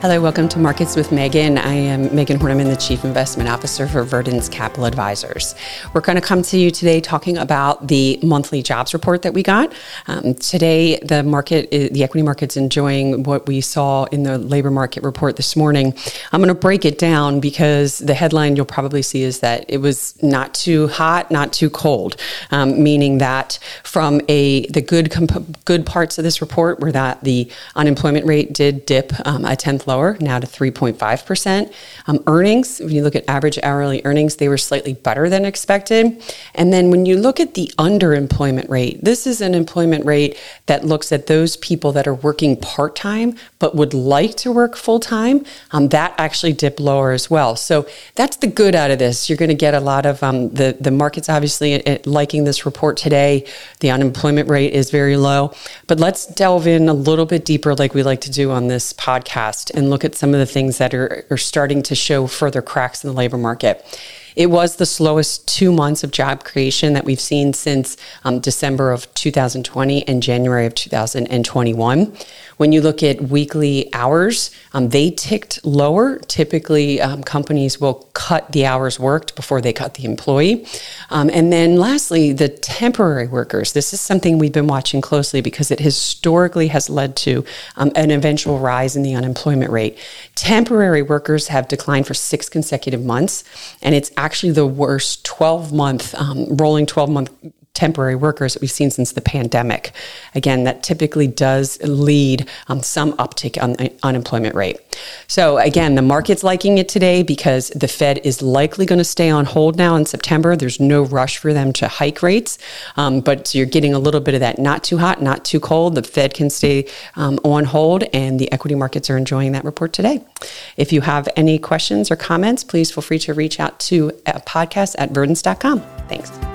Hello, welcome to Markets with Megan. I am Megan Horneman, the Chief Investment Officer for Verdence Capital Advisors. We're going to come to you today talking about the monthly jobs report that we got. Um, today, the market, the equity market's enjoying what we saw in the labor market report this morning. I'm going to break it down because the headline you'll probably see is that it was not too hot, not too cold, um, meaning that from a the good comp- good parts of this report were that the unemployment rate did dip um, a tenth lower, now to 3.5%. Um, earnings, when you look at average hourly earnings, they were slightly better than expected. And then when you look at the underemployment rate, this is an employment rate that looks at those people that are working part time but would like to work full time. Um, that actually dipped lower as well. So that's the good out of this. You're going to get a lot of um, the, the markets obviously it, it, liking this report today. The unemployment rate is very low. But let's delve in a little bit deeper, like we like to do on this podcast and look at some of the things that are, are starting to show further cracks in the labor market. It was the slowest two months of job creation that we've seen since um, December of 2020 and January of 2021. When you look at weekly hours, um, they ticked lower. Typically, um, companies will cut the hours worked before they cut the employee. Um, and then lastly, the temporary workers. This is something we've been watching closely because it historically has led to um, an eventual rise in the unemployment rate. Temporary workers have declined for six consecutive months, and it's actually the worst 12 month, um, rolling 12 month temporary workers that we've seen since the pandemic. Again, that typically does lead um, some uptick on the unemployment rate. So again, the market's liking it today because the Fed is likely going to stay on hold now in September. There's no rush for them to hike rates, um, but you're getting a little bit of that not too hot, not too cold. The Fed can stay um, on hold, and the equity markets are enjoying that report today. If you have any questions or comments, please feel free to reach out to a podcast at verdence.com. Thanks.